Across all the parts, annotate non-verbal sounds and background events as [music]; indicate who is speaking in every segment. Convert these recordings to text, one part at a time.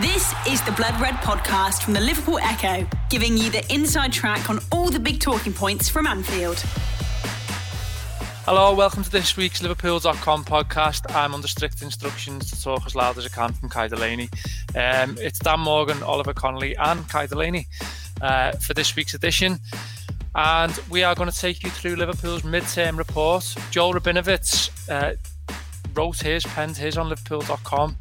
Speaker 1: This is the Blood Red podcast from the Liverpool Echo, giving you the inside track on all the big talking points from Anfield.
Speaker 2: Hello, welcome to this week's Liverpool.com podcast. I'm under strict instructions to talk as loud as I can from Kai Delaney. Um, it's Dan Morgan, Oliver Connolly, and Kai Delaney uh, for this week's edition. And we are going to take you through Liverpool's mid-term report. Joel Rabinowitz uh, wrote his, penned his on Liverpool.com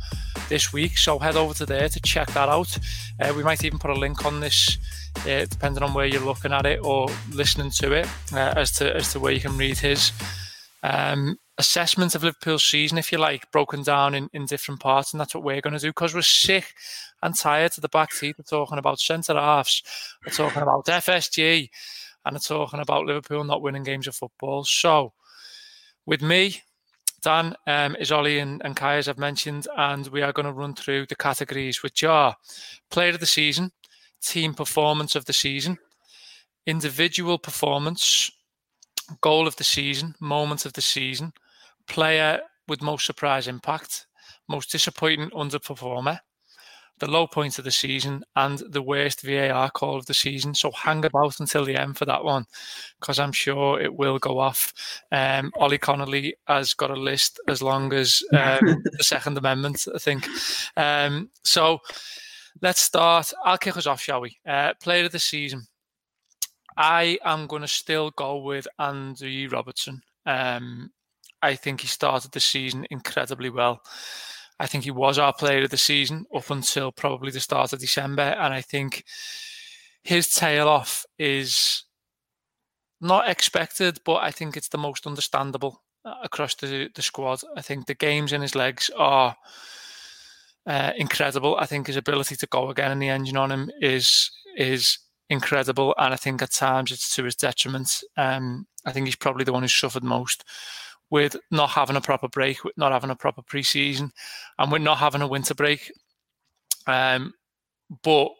Speaker 2: this week. So head over to there to check that out. Uh, we might even put a link on this, uh, depending on where you're looking at it or listening to it, uh, as to as to where you can read his um, assessment of Liverpool's season, if you like, broken down in, in different parts. And that's what we're going to do because we're sick and tired to the back teeth of talking about centre halves, we're talking about FSG, and we're talking about Liverpool not winning games of football. So, with me, Dan um, is Ollie and, and Kai, as I've mentioned, and we are going to run through the categories, which are player of the season, team performance of the season, individual performance, goal of the season, moment of the season, player with most surprise impact, most disappointing underperformer, the low point of the season and the worst VAR call of the season. So hang about until the end for that one, because I'm sure it will go off. Um, Ollie Connolly has got a list as long as um, [laughs] the Second Amendment, I think. Um, so let's start. I'll kick us off, shall we? Uh, player of the season. I am going to still go with Andy Robertson. Um, I think he started the season incredibly well. I think he was our player of the season up until probably the start of December. And I think his tail off is not expected, but I think it's the most understandable uh, across the, the squad. I think the games in his legs are uh, incredible. I think his ability to go again in the engine on him is is incredible, and I think at times it's to his detriment. Um, I think he's probably the one who's suffered most with not having a proper break, with not having a proper preseason, and with not having a winter break. Um, but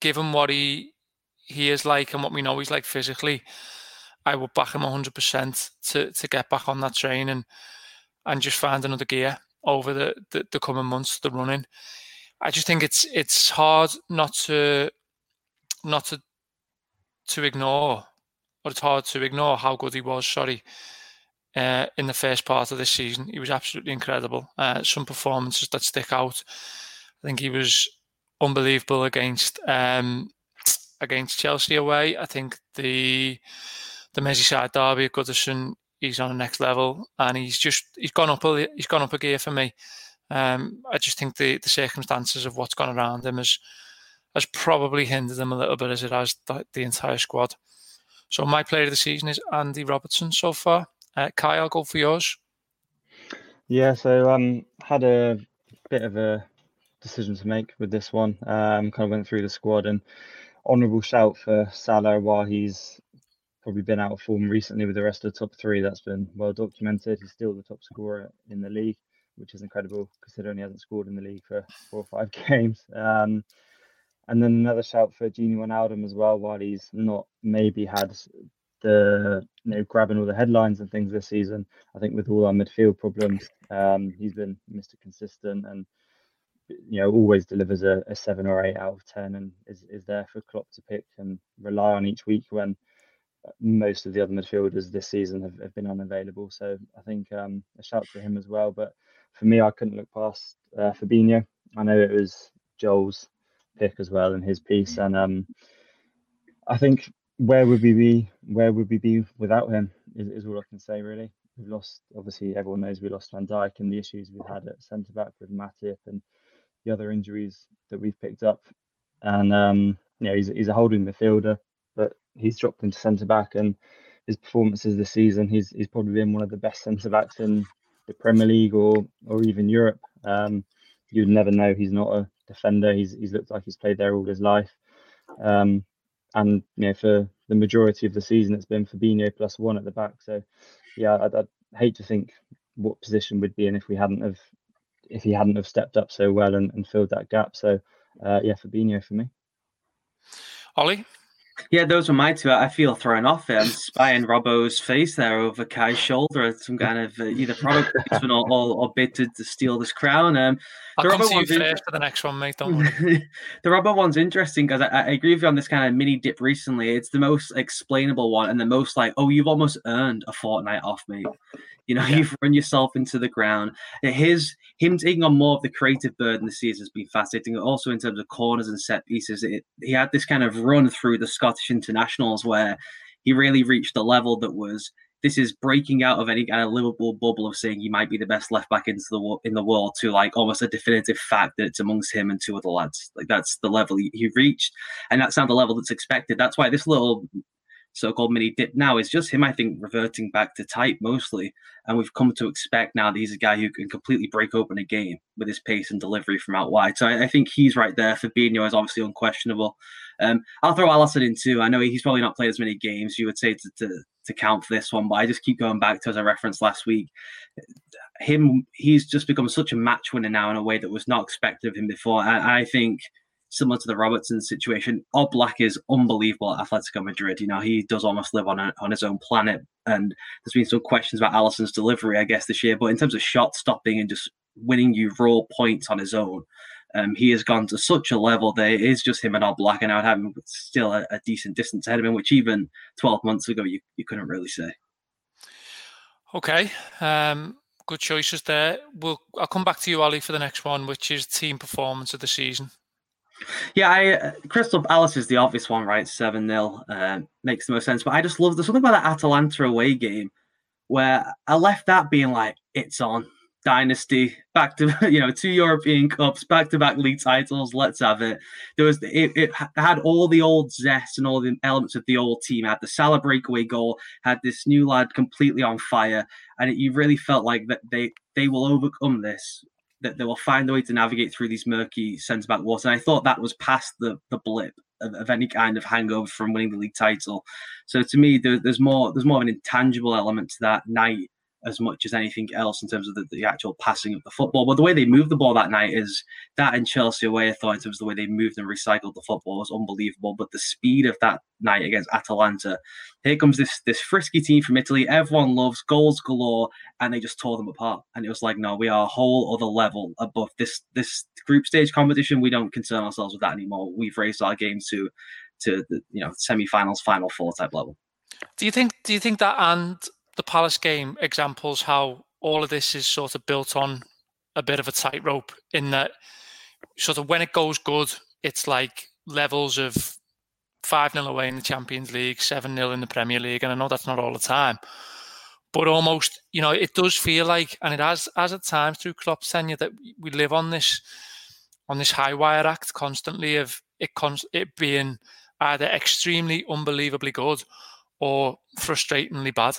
Speaker 2: given what he he is like and what we know he's like physically, I would back him 100% to to get back on that train and and just find another gear over the, the, the coming months, the running. I just think it's it's hard not to not to to ignore, or it's hard to ignore how good he was. Sorry, uh, in the first part of this season. He was absolutely incredible. Uh, some performances that stick out. I think he was unbelievable against um, against Chelsea away. I think the the Merseyside derby at Goodison, he's on the next level, and he's just he's gone up a he's gone up a gear for me. Um, I just think the the circumstances of what's gone around him has has probably hindered him a little bit as it has the, the entire squad. So my player of the season is Andy Robertson so far. Uh, Kai, I'll go for yours.
Speaker 3: Yeah, so um, had a bit of a decision to make with this one. Um, kind of went through the squad and honourable shout for Salah while he's probably been out of form recently with the rest of the top three. That's been well documented. He's still the top scorer in the league, which is incredible considering he hasn't scored in the league for four or five [laughs] games. Um, and then another shout for Gini Wijnaldum as well, while he's not maybe had the you know grabbing all the headlines and things this season. I think with all our midfield problems, um, he's been Mr. Consistent and you know always delivers a, a, seven or eight out of ten and is, is there for Klopp to pick and rely on each week when most of the other midfielders this season have, have been unavailable. So I think um, a shout to him as well. But for me, I couldn't look past uh, Fabinho. I know it was Joel's pick as well in his piece, and um, I think where would we be? Where would we be without him? Is, is all I can say really. We've lost. Obviously, everyone knows we lost Van Dijk and the issues we've had at centre back with Matip and the other injuries that we've picked up. And um, you know, he's he's a holding midfielder, but he's dropped into centre back and his performances this season, he's he's probably been one of the best centre backs in the Premier League or or even Europe. Um, you'd never know he's not a defender. He's he's looked like he's played there all his life. Um, and you know for the majority of the season it's been Fabinho plus one at the back. So yeah, I'd, I'd hate to think what position we'd be in if we hadn't have if he hadn't have stepped up so well and, and filled that gap. So uh, yeah, Fabinho for me.
Speaker 2: Ollie.
Speaker 4: Yeah, those were my two. I feel thrown off there. I'm [laughs] spying Robbo's face there over Kai's shoulder. Some kind of uh, either product placement or, or, or, bid to, to, steal this crown. Um,
Speaker 2: I'll come to you first for the next one, mate. Don't worry. [laughs]
Speaker 4: the Robbo one's interesting because I, I, agree with you on this kind of mini dip recently. It's the most explainable one and the most like, oh, you've almost earned a fortnight off, mate. You know, [laughs] yeah. you've run yourself into the ground. His him taking on more of the creative burden this season has been fascinating. Also, in terms of corners and set pieces, it, he had this kind of run through the Scottish internationals where he really reached a level that was this is breaking out of any kind of Liverpool bubble of saying he might be the best left back into the in the world to like almost a definitive fact that it's amongst him and two other lads. Like that's the level he, he reached, and that's not the level that's expected. That's why this little so-called mini dip now is just him, I think, reverting back to type mostly. And we've come to expect now that he's a guy who can completely break open a game with his pace and delivery from out wide. So I, I think he's right there. Fabinho is obviously unquestionable. Um, I'll throw Alisson in too. I know he's probably not played as many games you would say to, to, to count for this one, but I just keep going back to as I referenced last week. Him, he's just become such a match winner now in a way that was not expected of him before. I, I think – similar to the Robertson situation. Oblak is unbelievable at Atletico Madrid. You know, he does almost live on a, on his own planet. And there's been some questions about Alisson's delivery, I guess, this year. But in terms of shot stopping and just winning you raw points on his own, um, he has gone to such a level that it is just him and Oblak, and I would have him still a, a, decent distance ahead of him, which even 12 months ago you, you couldn't really say.
Speaker 2: Okay. Um, good choices there. We'll, I'll come back to you, Ollie, for the next one, which is team performance of the season.
Speaker 4: Yeah, I uh, Crystal Palace is the obvious one, right? Seven 0 uh, makes the most sense. But I just love there's something about that Atalanta away game where I left that being like it's on dynasty back to [laughs] you know two European Cups, back to back league titles. Let's have it. There was it, it had all the old zest and all the elements of the old team. It had the Salah breakaway goal, had this new lad completely on fire, and it, you really felt like that they they will overcome this that they will find a way to navigate through these murky centre back waters. And I thought that was past the the blip of, of, any kind of hangover from winning the league title. So to me, there, there's more there's more of an intangible element to that night as much as anything else in terms of the, the, actual passing of the football. But the way they moved the ball that night is that in Chelsea away, I thought in terms of the way they moved and recycled the football was unbelievable. But the speed of that night against Atalanta, here comes this this frisky team from Italy. Everyone loves goals galore, and they just tore them apart. And it was like, no, we are a whole other level above this this group stage competition. We don't concern ourselves with that anymore. We've raised our game to to the you know semi-finals, final four type level.
Speaker 2: Do you think? Do you think that and the Palace game examples how all of this is sort of built on a bit of a tightrope in that sort of when it goes good, it's like levels of 5 0 away in the Champions League, 7 0 in the Premier League. And I know that's not all the time. But almost, you know, it does feel like, and it has, as at times through Klopp's tenure, that we live on this on this high wire act constantly of it, it being either extremely unbelievably good or frustratingly bad.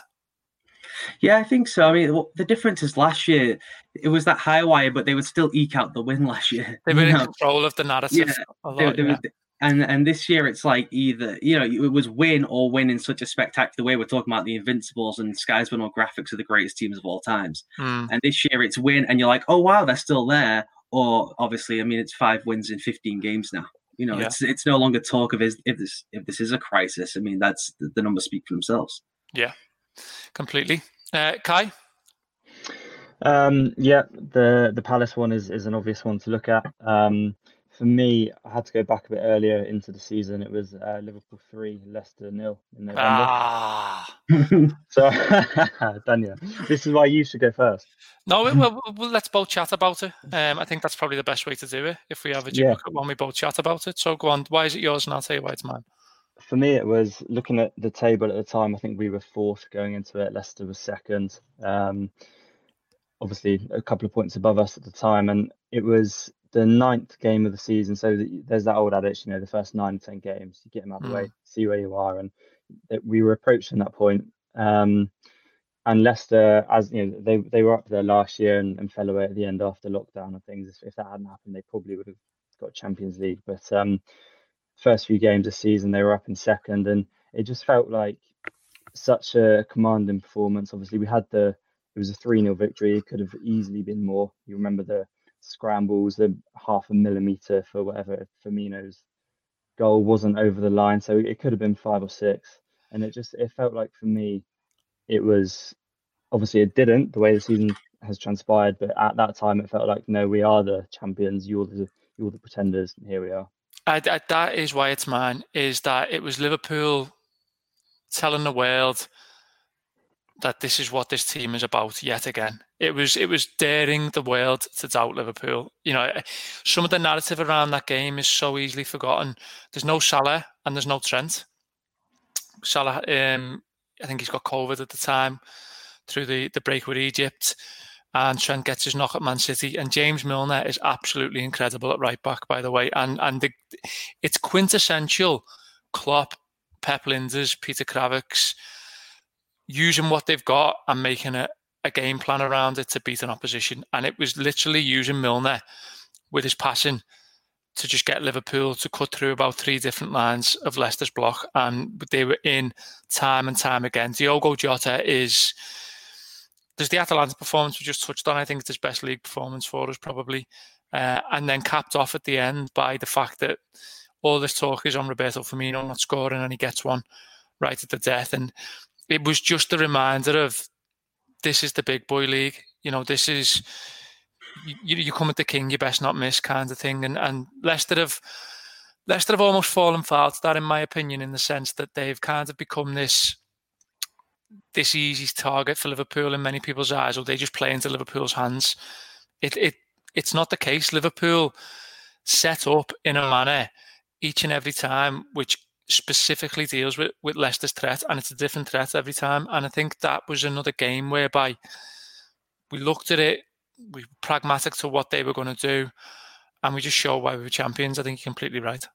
Speaker 4: Yeah, I think so. I mean, the difference is last year it was that high wire, but they would still eke out the win last year.
Speaker 2: They were in know? control of the narrative. Yeah, lot, they,
Speaker 4: they yeah. and and this year it's like either you know it was win or win in such a spectacular way. We're talking about the Invincibles and Sky's Win or graphics are the greatest teams of all times. Mm. And this year it's win, and you're like, oh wow, they're still there. Or obviously, I mean, it's five wins in 15 games now. You know, yeah. it's it's no longer talk of is if this if this is a crisis. I mean, that's the, the numbers speak for themselves.
Speaker 2: Yeah, completely. Uh, Kai?
Speaker 3: Um, yeah, the the Palace one is, is an obvious one to look at. Um, for me, I had to go back a bit earlier into the season. It was uh, Liverpool three, Leicester nil in November. Ah. [laughs] so, [laughs] Daniel, this is why you should go first.
Speaker 2: No, well, well, let's both chat about it. Um, I think that's probably the best way to do it. If we have a duplicate yeah. one, we both chat about it. So go on. Why is it yours? And I'll tell you why it's mine
Speaker 3: for me, it was looking at the table at the time. I think we were fourth going into it. Leicester was second. Um, obviously, a couple of points above us at the time, and it was the ninth game of the season. So there's that old adage, you know, the first nine, ten games, you get them out of the way, mm. see where you are, and we were approaching that point. Um, and Leicester, as you know, they they were up there last year and, and fell away at the end after lockdown and things. If, if that hadn't happened, they probably would have got Champions League. But um, first few games of the season they were up in second, and it just felt like such a commanding performance. Obviously, we had the it was a three 0 victory. It could have easily been more. You remember the scrambles, the half a millimeter for whatever Firmino's goal wasn't over the line, so it could have been five or six. And it just it felt like for me, it was obviously it didn't the way the season has transpired, but at that time it felt like no, we are the champions. You're the you're the pretenders. And here we are.
Speaker 2: I, I, that is why it's mine. Is that it was Liverpool telling the world that this is what this team is about yet again. It was it was daring the world to doubt Liverpool. You know, some of the narrative around that game is so easily forgotten. There's no Salah and there's no Trent. Salah, um, I think he's got COVID at the time through the, the break with Egypt. And Trent gets his knock at Man City. And James Milner is absolutely incredible at right back, by the way. And and the, it's quintessential Klopp, Pep Lijnders, Peter Krawietz, using what they've got and making a, a game plan around it to beat an opposition. And it was literally using Milner with his passing to just get Liverpool to cut through about three different lines of Leicester's block. And they were in time and time again. Diogo Jota is there's the Atalanta performance we just touched on. I think it's his best league performance for us, probably. Uh, and then capped off at the end by the fact that all this talk is on Roberto Firmino not scoring and he gets one right at the death. And it was just a reminder of this is the big boy league. You know, this is you, you come at the king, you best not miss kind of thing. And and Leicester have Leicester have almost fallen foul to that, in my opinion, in the sense that they've kind of become this this easy target for Liverpool in many people's eyes, or they just play into Liverpool's hands. It it it's not the case. Liverpool set up in a manner each and every time which specifically deals with, with Leicester's threat, and it's a different threat every time. And I think that was another game whereby we looked at it, we were pragmatic to what they were going to do, and we just showed why we were champions. I think you're completely right.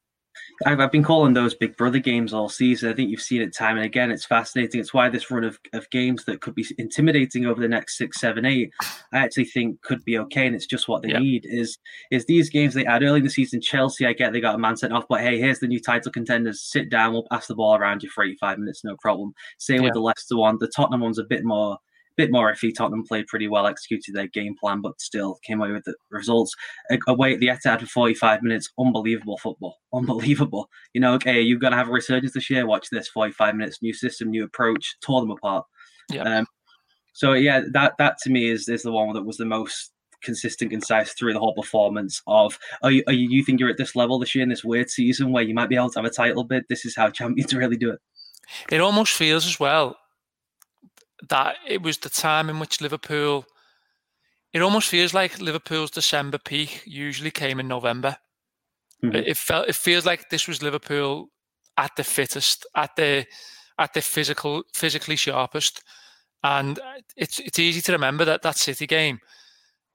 Speaker 4: I've, I've been calling those Big Brother games all season. I think you've seen it time and again. It's fascinating. It's why this run of, of games that could be intimidating over the next six, seven, eight, I actually think could be okay. And it's just what they need is is these games they had early in the season. Chelsea, I get they got a man sent off, but hey, here's the new title contenders. Sit down, we'll pass the ball around you for 85 minutes, no problem. Same with the Leicester one. The Tottenham one's a bit more bit more iffy. Tottenham played pretty well, executed their game plan, but still came away with the results. Away at the Etihad for 45 minutes, unbelievable football, [laughs] unbelievable. You know, okay, you're going to have a resurgence this year. Watch this 45 minutes, new system, new approach, tore them apart. Yeah. Um, so yeah, that that to me is is the one that was the most consistent, concise through the whole performance. Of are you, are you, you think you're at this level this year in this weird season where you might be able to have a title bid? This is how [laughs] champions really do it.
Speaker 2: It almost feels as well that it was the time in which Liverpool. It almost feels like Liverpool's December peak usually came in November. Mm-hmm. It felt it feels like this was Liverpool at the fittest, at the at the physical physically sharpest, and it's it's easy to remember that that City game,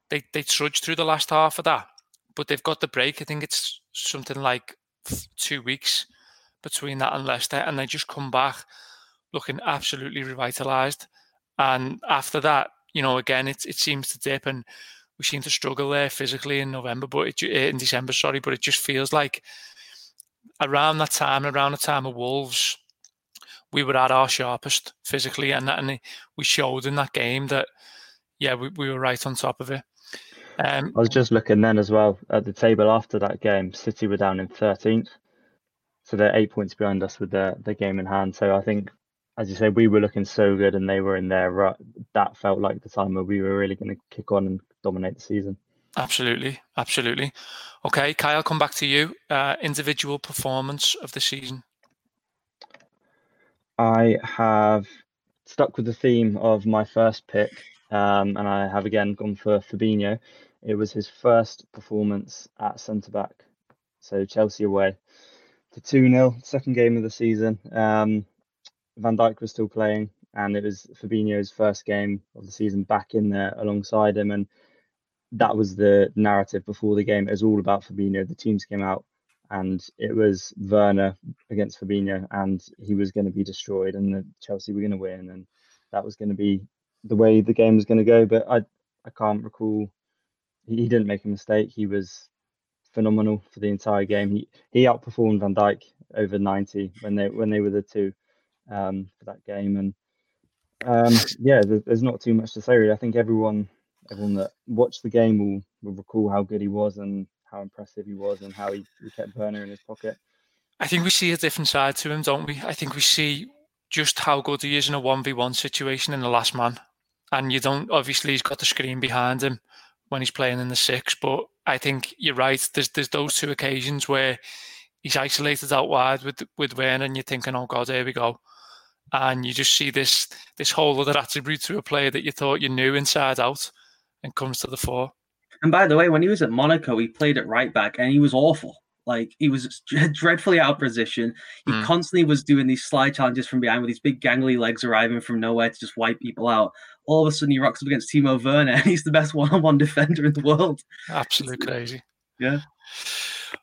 Speaker 2: they they trudged through the last half of that, but they've got the break. I think it's something like two weeks between that and Leicester, and they just come back looking absolutely revitalised. And after that, you know, again, it it seems to dip, and we seem to struggle there physically in November, but it, eh, in December, sorry, but it just feels like around that time, around the time of Wolves, we were at our sharpest physically, and that, and we showed in that game that yeah, we, we were right on top of it.
Speaker 3: Um, I was just looking then as well at the table after that game. City were down in 13th, so they're eight points behind us with the the game in hand. So I think as you say, we were looking so good and they were in there. Right, that felt like the time where we were really going to kick on and dominate the season.
Speaker 2: Absolutely, absolutely. Okay, Kyle, come back to you. Uh, individual performance of the season.
Speaker 3: I have stuck with the theme of my first pick, um, and I have again gone for Fabinho. It was his first performance at centre back, so Chelsea away to 2 0, second game of the season. Um, Van Dijk was still playing, and it was Fabinho's first game of the season back in there alongside him, and that was the narrative before the game. It was all about Fabinho. The teams came out, and it was Werner against Fabinho, and he was going to be destroyed, and the Chelsea were going to win, and that was going to be the way the game was going to go. But I, I can't recall. He, he didn't make a mistake. He was phenomenal for the entire game. He he outperformed Van Dijk over 90 when they when they were the two um, for that game. And um, yeah, there's not too much to say really. I think everyone everyone that watched the game will, will recall how good he was and how impressive he was and how he, he kept Werner in his pocket.
Speaker 2: I think we see a different side to him, don't we? I think we see just how good he is in a 1v1 situation in the last man. And you don't, obviously, he's got the screen behind him when he's playing in the six. But I think you're right. There's there's those two occasions where he's isolated out wide with with Werner, and you're thinking, oh God, here we go. And you just see this this whole other attribute to a player that you thought you knew inside out and comes to the fore.
Speaker 4: And by the way, when he was at Monaco, he played at right back and he was awful. Like he was [laughs] dreadfully out of position. He mm. constantly was doing these slide challenges from behind with these big gangly legs arriving from nowhere to just wipe people out. All of a sudden, he rocks up against Timo Werner, and [laughs] he's the best one-on-one defender in the world.
Speaker 2: Absolutely [laughs] crazy.
Speaker 4: Yeah.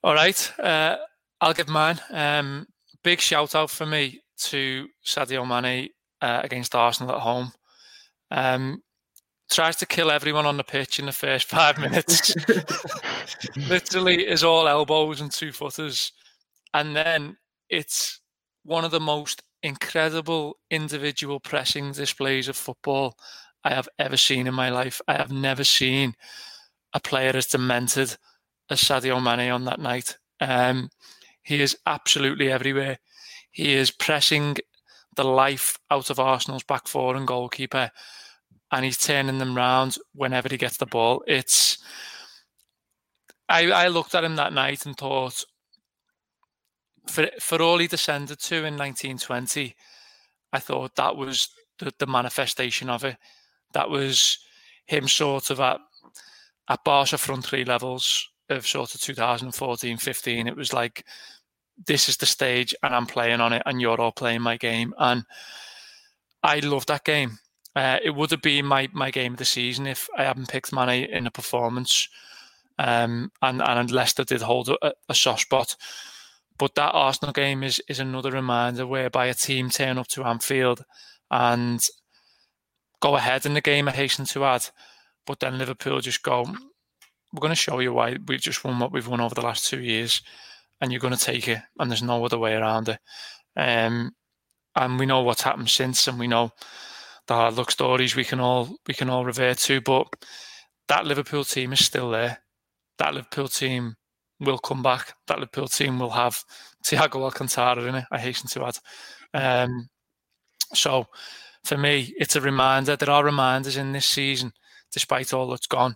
Speaker 2: All right, uh, I'll give mine. Um, big shout out for me to Sadio Mane uh, against Arsenal at home. Um, tries to kill everyone on the pitch in the first five minutes. [laughs] Literally is all elbows and two footers. And then it's one of the most incredible individual pressing displays of football I have ever seen in my life. I have never seen a player as demented as Sadio Mane on that night. Um, he is absolutely everywhere. He is pressing the life out of Arsenal's back four and goalkeeper and he's turning them round whenever he gets the ball. It's I, I looked at him that night and thought for for all he descended to in 1920, I thought that was the, the manifestation of it. That was him sort of at at Barca front three levels of sort of 2014, 15. It was like this is the stage and I'm playing on it and you're all playing my game. And I love that game. Uh, it would have been my, my game of the season if I hadn't picked Mane in a performance. Um, and, and Leicester did hold a, a soft spot. But that Arsenal game is, is another reminder whereby a team turn up to Anfield and go ahead in the game, I hasten to add. But then Liverpool just go, we're going to show you why we've just won what we've won over the last two years, and you're going to take it, and there's no other way around it. Um, and we know what's happened since, and we know the hard luck stories we can all we can all revert to. But that Liverpool team is still there. That Liverpool team will come back. That Liverpool team will have Thiago Alcantara in it. I hasten to add. Um, so for me, it's a reminder. There are reminders in this season, despite all that's gone,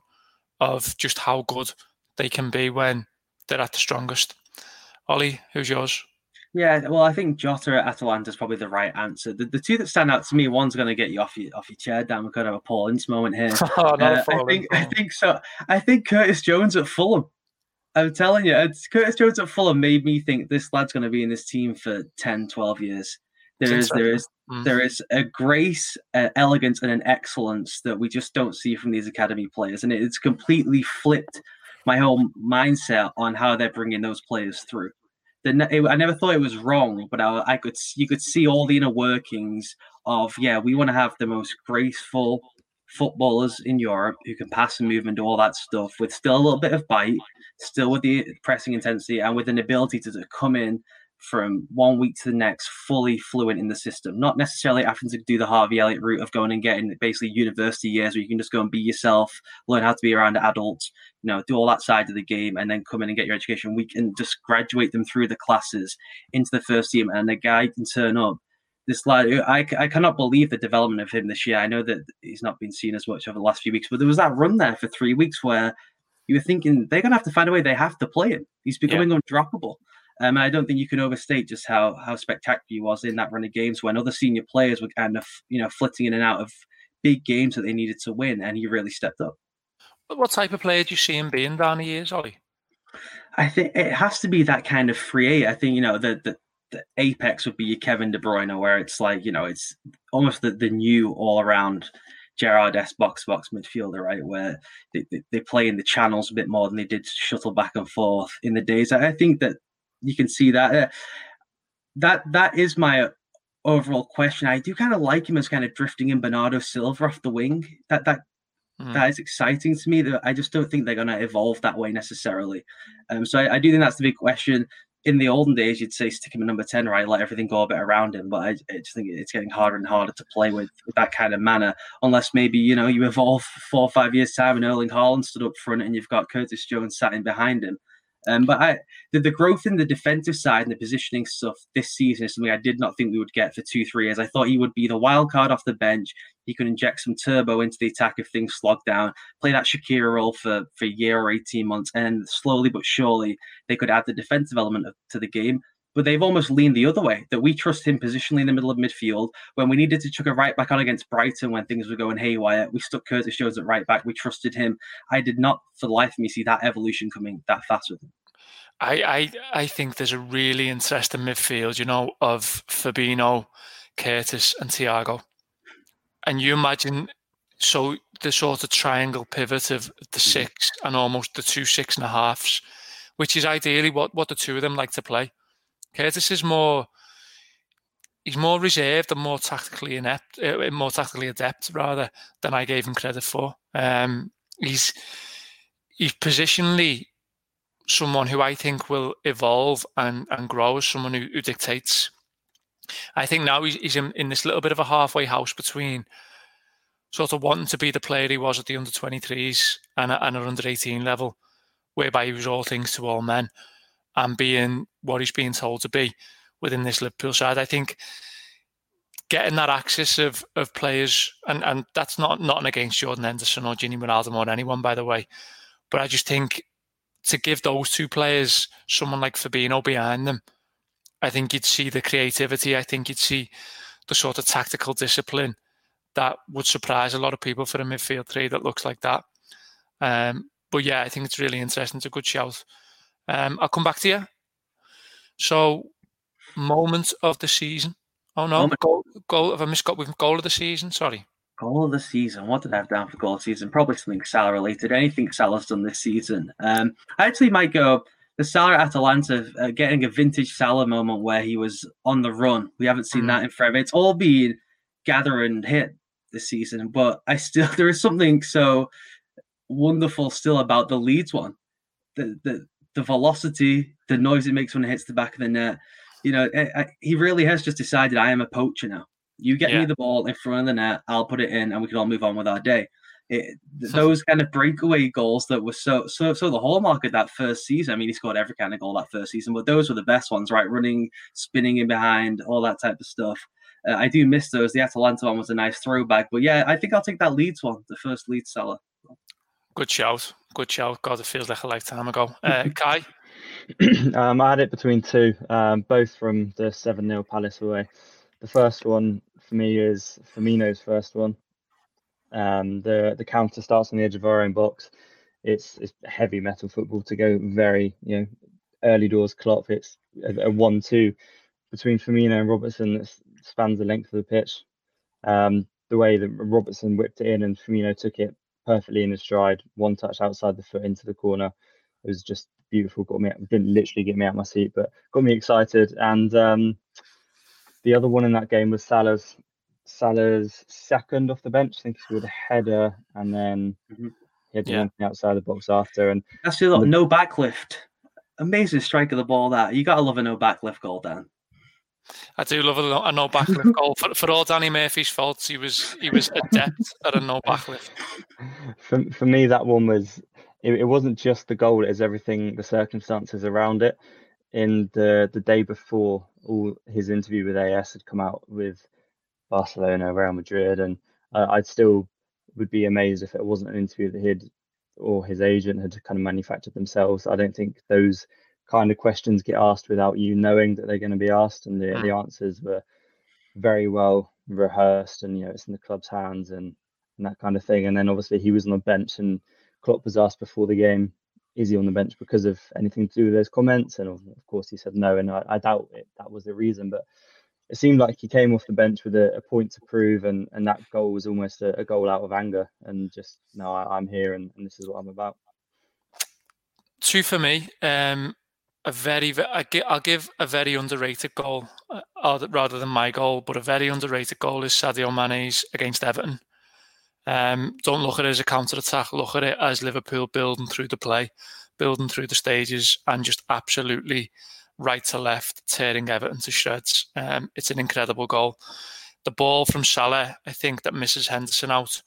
Speaker 2: of just how good they can be when they're at the strongest. Ollie, who's yours?
Speaker 4: Yeah, well, I think Jota at Atalanta is probably the right answer. The, the two that stand out to me, one's going to get you off your off your chair. Dan, we're going to have a Paul Ince moment here. [laughs]
Speaker 2: oh, uh,
Speaker 4: I think I think so. I think Curtis Jones at Fulham. I'm telling you, Curtis Jones at Fulham made me think this lad's going to be in this team for 10, 12 years. There is, there is, mm. there is a grace, an elegance, and an excellence that we just don't see from these academy players, and it's completely flipped my whole mindset on how they're bringing those players through. The it, I never thought it was wrong, but I, I, could you could see all the inner workings of yeah, we want to have the most graceful footballers in Europe who can pass and move and do all that stuff with still a little bit of bite, still with the pressing intensity and with an ability to, to come in from one week to the next fully fluent in the system, not necessarily having to do the Harvey Elliott route of going and getting basically university years where you can just go and be yourself, learn how to be around adults, you know, do all that side of the game, and then come in and get your education. We can just graduate them through the classes into the first team, and the guy can turn up. This lad, I, I cannot believe the development of him this year. I know that he's not been seen as much over the last few weeks, but there was that run there for three weeks where you were thinking they're going to have to find a way. They have to play him. He's becoming yeah. undroppable. Um, I don't think you can overstate just how how spectacular he was in that run of games when other senior players were kind of you know flitting in and out of big games that they needed to win, and he really stepped up.
Speaker 2: What type of player do you see him being down the years, Ollie?
Speaker 4: I think it has to be that kind of free. I think you know the, the the apex would be your Kevin De Bruyne, where it's like you know it's almost the, the new all around Gerrard S box box midfielder, right? Where they, they, they, play in the channels a bit more than they did shuttle back and forth in the days. I think that you can see that. Uh, that that is my overall question. I do kind of like him as kind of drifting in Bernardo Silva off the wing. That that mm. that is exciting to me. That I just don't think they're going to evolve that way necessarily. Um, so I, I, do think that's the big question. In the olden days, you'd say stick him at number ten, right? Let everything go a bit around him. But I, I just think it's getting harder and harder to play with, with that kind of manner, unless maybe you know you evolve four or five years time and Erling Haaland stood up front and you've got Curtis Jones sat in behind him Um, but I, the, the growth in the defensive side and the positioning stuff this season is something I did not think we would get for two, three years. I thought he would be the wild card off the bench. He could inject some turbo into the attack if things slog down, play that Shaqiri role for, for a year or 18 months, and slowly but surely they could add the defensive element of, to the game but they've almost leaned the other way that we trust him positionally in the middle of midfield. When we needed to chuck a right back on against Brighton when things were going haywire, we stuck Curtis Jones at right back. We trusted him. I did not, for the life of me, see that evolution coming that fast with him.
Speaker 2: I, I, I think there's a really interesting midfield, you know, of Fabinho, Curtis, and Thiago. And you imagine so the sort of triangle pivot of the mm-hmm. six and almost the two six and a halves, which is ideally what, what the two of them like to play. Curtis is more he's more reserved and more tactically inept, uh, more tactically adept rather than I gave him credit for. Um, he's he's positionally someone who I think will evolve and, and grow as someone who, who dictates. I think now he's, he's in, in, this little bit of a halfway house between sort of wanting to be the player he was at the under 23s and, and at under 18 level, whereby he was all things to all men and being what he's being told to be within this Liverpool side. I think getting that access of of players, and, and that's not not against Jordan Henderson or Gini Wijnaldum or anyone, by the way, but I just think to give those two players someone like Fabinho behind them, I think you'd see the creativity. I think you'd see the sort of tactical discipline that would surprise a lot of people for a midfield three that looks like that. Um, but yeah, I think it's really interesting. It's a good shout. Um, I'll come back to you. So, moment of the season. Oh no, moment. goal, goal. Have I misgot with goal of the season? Sorry.
Speaker 4: Goal of the season. What did I have down for goal of the season? Probably something Salah related. Anything Salah's done this season. Um, I actually might go the Salah at Atalanta, uh, getting a vintage Salah moment where he was on the run. We haven't seen mm. that in forever. It's all been gather and hit this season, but I still [laughs] there is something so wonderful still about the Leeds one. The the the velocity, the noise it makes when it hits the back of the net. You know, I, I, he really has just decided I am a poacher now. You get yeah. me the ball in front of the net, I'll put it in, and we can all move on with our day. It, those kind of breakaway goals that were so so so the hallmark of that first season. I mean, he scored every kind of goal that first season, but those were the best ones, right? Running, spinning in behind, all that type of stuff. Uh, I do miss those. The Atalanta one was a nice throwback, but yeah, I think I'll take that Leeds one, the first Leeds Salah.
Speaker 2: Good shout. Good shout. God, it feels like a lifetime ago. Uh, [laughs] Kai?
Speaker 3: um, I had it between two, um, both from the 7 0 Palace away. The first one for me is Firmino's first one. Um, the the counter starts on the edge of our own box. It's it's heavy metal football to go very you know early doors Klopp. It's a, a one-two between Firmino and Robertson that spans the length of the pitch. Um, the way that Robertson whipped it in and Firmino took it perfectly in his stride, one touch outside the foot into the corner. It was just beautiful. Got me, didn't literally get me out of my seat, but got me excited. And um, the other one in that game was Salah's Salah's second off the bench. I think he scored a header, and then mm-hmm. he had yeah. outside the box after. And
Speaker 4: that's the no backlift. Amazing strike of the ball. That you gotta love a no backlift goal, Dan.
Speaker 2: I do love a, a no backlift goal. For, for all Danny Murphy's faults, he was he was adept at a no backlift.
Speaker 3: For for me, that one was it, it wasn't just the goal; it was everything, the circumstances around it. In the the day before, all his interview with AS had come out with Barcelona, Real Madrid, and uh, I'd still would be amazed if it wasn't an interview that he'd or his agent had kind of manufactured themselves. I don't think those kind of questions get asked without you knowing that they're going to be asked, and the, mm. the answers were very well rehearsed, and you know it's in the club's hands and, and that kind of thing. And then obviously he was on the bench, and Klopp was asked before the game, "Is he on the bench because of anything to do with those comments?" And of course he said no, and I, I doubt it, that was the reason, but. It seemed like he came off the bench with a, a point to prove, and, and that goal was almost a, a goal out of anger, and just no, I, am here, and, and this is what I'm about.
Speaker 2: Two for me. Um, a very, I'll give a very underrated goal uh, rather than my goal, but a very underrated goal is Sadio Mane's against Everton. Um, don't look at it as a counter attack. Look at it as Liverpool building through the play, building through the stages, and just absolutely right to left, tearing Everton to shreds. Um, it's an incredible goal. The ball from Salah, I think, that misses Henderson out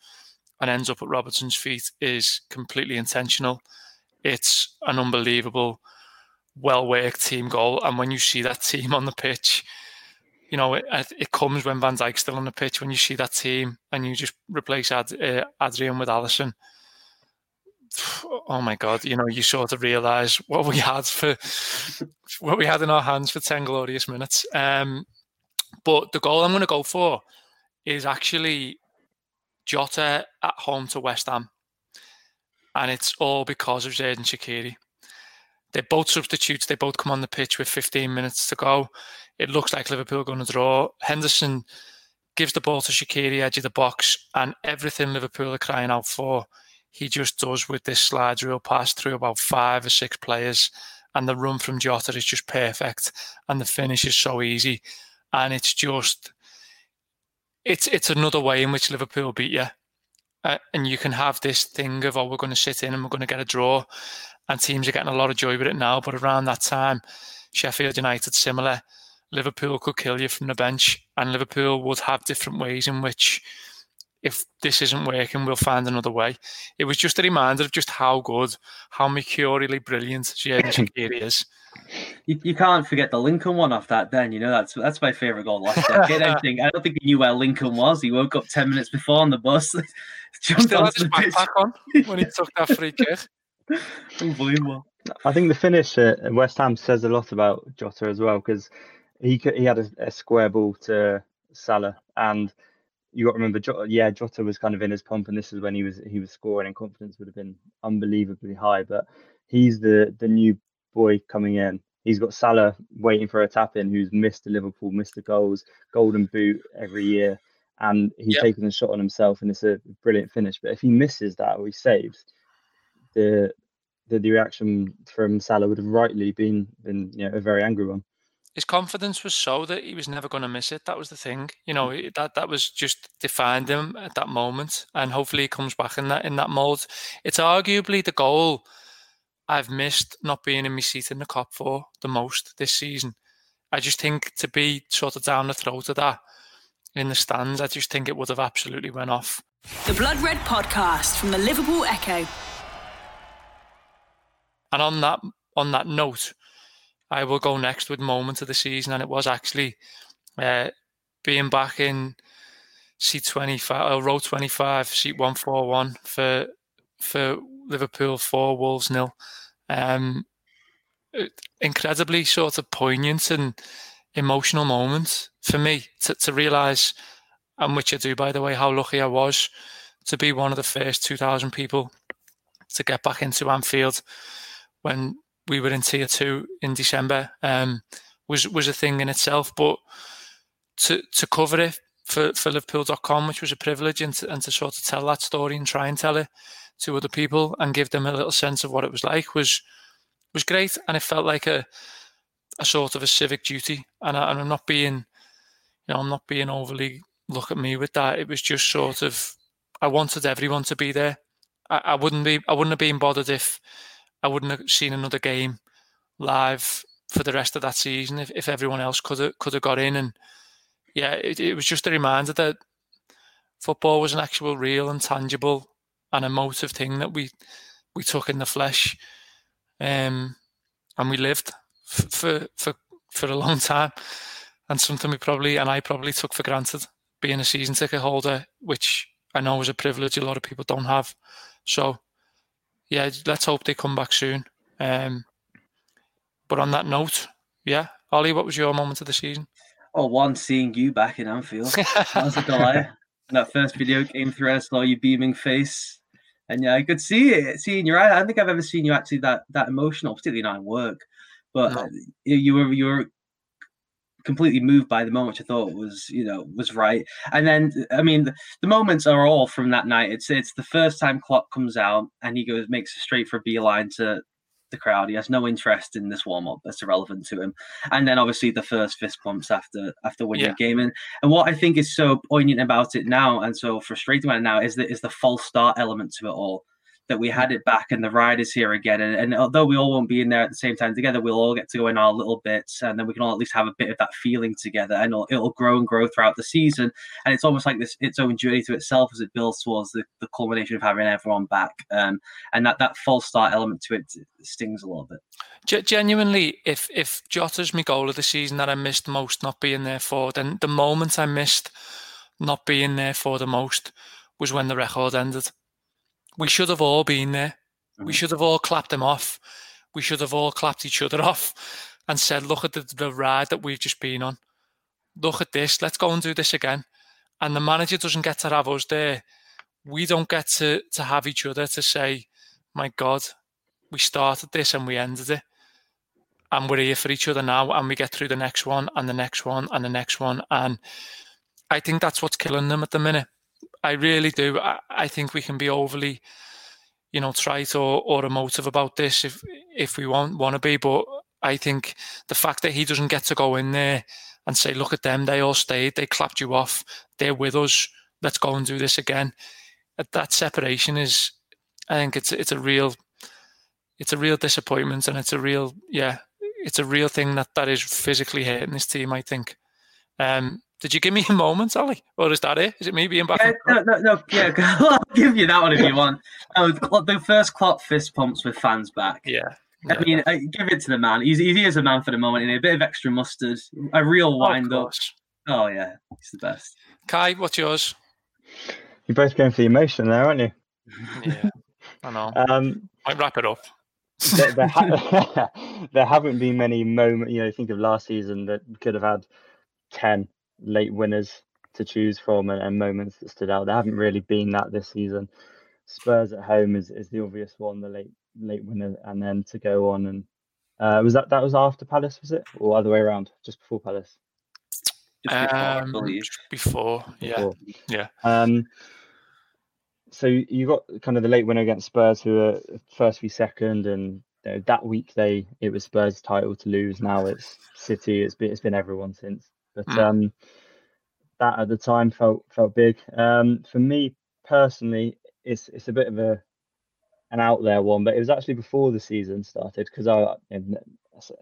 Speaker 2: and ends up at Robertson's feet is completely intentional. It's an unbelievable well worked team goal. And when you see that team on the pitch, you know, it, it comes when Van Dijk's still on the pitch. When you see that team and you just replace Ad, uh, Adrian with Alisson, oh my god, you know, you sort of realise what we had for what we had in our hands for ten glorious minutes. Um, but the goal I'm going to go for is actually Jota at home to West Ham, and it's all because of Xherdan Shaqiri. They're both substitutes. They both come on the pitch with 15 minutes to go. It looks like Liverpool are going to draw. Henderson gives the ball to Shaqiri edge of the box, and everything Liverpool are crying out for, he just does with this slide rule pass through about five or six players, and the run from Jota is just perfect, and the finish is so easy, and it's just, it's it's another way in which Liverpool beat you. Uh, and you can have this thing of oh we're going to sit in and we're going to get a draw and teams are getting a lot of joy with it now. But around that time, Sheffield United similar. Liverpool could kill you from the bench, and Liverpool would have different ways in which, if this isn't working, we'll find another way. It was just a reminder of just how good, how mercurially brilliant Xherdan [laughs] Shaqiri is.
Speaker 4: You, you can't forget the Lincoln one off that. Then you know that's that's my favorite goal last decade. I [laughs] think I don't think he knew where Lincoln was. He woke up ten minutes before on the bus. [laughs]
Speaker 2: Still had his backpack on when he took that free kick.
Speaker 4: Unbelievable.
Speaker 3: I think the finish at West Ham says a lot about Jota as well because he he had a, a, square ball to Salah, and you got to remember, yeah, Jota was kind of in his pump, and this is when he was he was scoring, and confidence would have been unbelievably high. But he's the the new boy coming in. He's got Salah waiting for a tap in, who's missed the Liverpool, missed the goals, golden boot every year, and he's yep. taken a shot on himself, and it's a brilliant finish. But if he misses that or he saves, the the, the reaction from Salah would have rightly been been you know a very angry one.
Speaker 2: His confidence was so that he was never going to miss it. That was the thing, you know. That that was just defined him at that moment, and hopefully he comes back in that in that mold. It's arguably the goal I've missed not being in my seat in the cup for the most this season. I just think to be sort of down the throat of that in the stands, I just think it would have absolutely went off.
Speaker 1: The Blood Red Podcast from the Liverpool Echo.
Speaker 2: And on that on that note, I will go next with moment of the season, and it was actually uh, being back in seat twenty five, uh, row twenty five, seat one four one for for Liverpool four Wolves nil. Um, incredibly sort of poignant and emotional moment for me to, to realise, and which I do by the way, how lucky I was to be one of the first two thousand people to get back into Anfield when we were in tier two in December um, was was a thing in itself. But to to cover it for, for Liverpool.com, which was a privilege, and to, and to sort of tell that story and try and tell it to other people and give them a little sense of what it was like was was great, and it felt like a a sort of a civic duty. And, I, and I'm not being, you know, I'm not being overly look at me with that. It was just sort of I wanted everyone to be there. I, I wouldn't be I wouldn't have been bothered if I wouldn't have seen another game live for the rest of that season if, if everyone else could have could have got in. And yeah, it, it was just a reminder that football was an actual, real, and tangible and emotive thing that we we took in the flesh, um, and we lived f- for for for a long time, and something we probably and I probably took for granted being a season ticket holder, which I know is a privilege a lot of people don't have. So yeah, let's hope they come back soon. Um, but on that note, yeah, Ollie, what was your moment of the season?
Speaker 4: Oh, one seeing you back in Anfield. that was a delight. [laughs] that first video came through, I saw your beaming face, and yeah, I could see it, seeing your eye. I don't think I've ever seen you actually that that emotional, particularly not in work. But no. you were you were completely moved by the moment, which I thought was, you know, was right. And then, I mean, the, the, moments are all from that night. It's it's the first time Klopp comes out and he goes makes a straight for a beeline to the crowd. He has no interest in this warm up. That's irrelevant to him. And then obviously the first fist pumps after after winning yeah. the game. And and what I think is so poignant about it now and so frustrating about it now is that is the false start element to it all that we had it back and the ride is here again. And, and, although we all won't be in there at the same time together, we'll all get to go in our little bits and then we can all at least have a bit of that feeling together and it'll, it'll grow and grow throughout the season. And it's almost like this its own journey to itself as it builds towards the, the culmination of having everyone back. Um, and that, that false start element to it stings a little bit.
Speaker 2: Genuinely, if if Jota's my goal of the season that I missed most not being there for, then the moment I missed not being there for the most was when the record ended we should have all been there. Mm-hmm. We should have all clapped them off. We should have all clapped each other [laughs] off and said, look at the, the ride that we've just been on. Look at this. Let's go and do this again. And the manager doesn't get to have us there. We don't get to, to have each other to say, my God, we started this and we ended it. And we're here for each other now. And we get through the next one and the next one and the next one. And I think that's what's killing them at the minute. I really do. I, I think we can be overly, you know, trite or, or emotive about this if if we want want to be. But I think the fact that he doesn't get to go in there and say, "Look at them, they all stayed, they clapped you off, they're with us. Let's go and do this again." That separation is, I think, it's it's a real, it's a real disappointment, and it's a real, yeah, it's a real thing that that is physically hurting this team. I think. Um, did you give me a moment, Ollie? Or is that it? Is it me being back?
Speaker 4: Yeah, no, no, no, yeah, [laughs] I'll give you that one if you want. Oh, the first Klopp fist pumps with fans back.
Speaker 2: Yeah.
Speaker 4: I mean, I give it to the man. He's, he is a man for the moment. In a bit of extra mustard, a real wind up. Oh yeah, he's the best.
Speaker 2: Kai, what's yours?
Speaker 3: You're both going for the emotion there, aren't you?
Speaker 2: Yeah, I know. [laughs] Um, I wrap it up.
Speaker 3: there, there, ha- [laughs] there haven't been many moments. You know, think of last season that could have had ten late winners to choose from and, and, moments that stood out. There haven't really been that this season. Spurs at home is, is the obvious one, the late late winner, and then to go on and uh, was that that was after Palace, was it, or other way around, just before Palace?
Speaker 2: Just before, um, before, yeah, before. yeah.
Speaker 3: Um, so you got kind of the late winner against Spurs, who are first v second, and you know, that week they it was Spurs' title to lose. Now it's City. It's been it's been everyone since. But mm. um, that at the time felt felt big. Um, for me personally, it's it's a bit of a an out there one, but it was actually before the season started because I,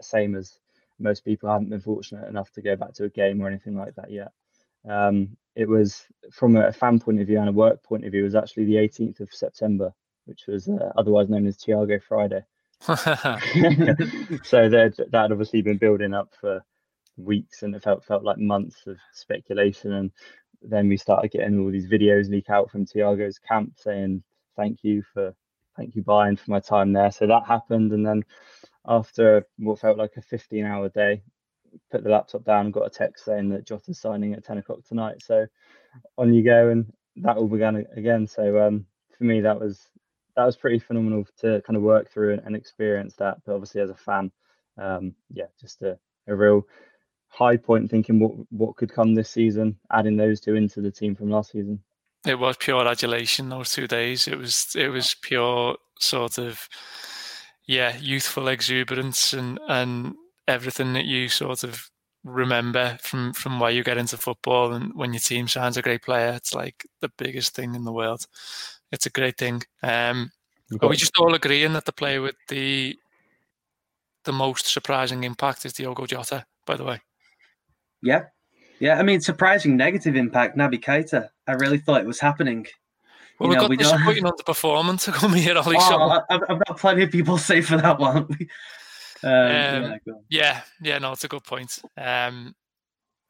Speaker 3: same as most people, I haven't been fortunate enough to go back to a game or anything like that yet. Um, it was from a fan point of view and a work point of view, it was actually the 18th of September, which was uh, otherwise known as Thiago Friday. [laughs] [laughs] so that that had obviously been building up for weeks and it felt felt like months of speculation. And then we started getting all these videos leak out from Thiago's camp saying thank you for thank you Bayern for my time there. So that happened. And then after what felt like a 15 hour day put the laptop down got a text saying that Jota's signing at 10 o'clock tonight. So on you go. And that all began again. So um, for me that was that was pretty phenomenal to kind of work through and, and experience that. But obviously as a fan um, yeah just a, a real high point thinking what what could come this season, adding those two into the team from last season.
Speaker 2: It was pure adulation those two days. It was it was pure sort of yeah, youthful exuberance and and everything that you sort of remember from from why you get into football and when your team signs a great player, it's like the biggest thing in the world. It's a great thing. Um, are we just all agreeing that the player with the the most surprising impact is Diogo Jota, by the way?
Speaker 4: Yeah. Yeah. I mean, surprising negative impact, Naby Keita. I really thought it was happening.
Speaker 2: Well, you we've got we disappointing on the performance to [laughs] come here, Ollie.
Speaker 4: Oh, I've, I've got plenty of people [laughs] say for that one. [laughs] um,
Speaker 2: um, yeah, yeah, yeah, no, it's a good point. Um,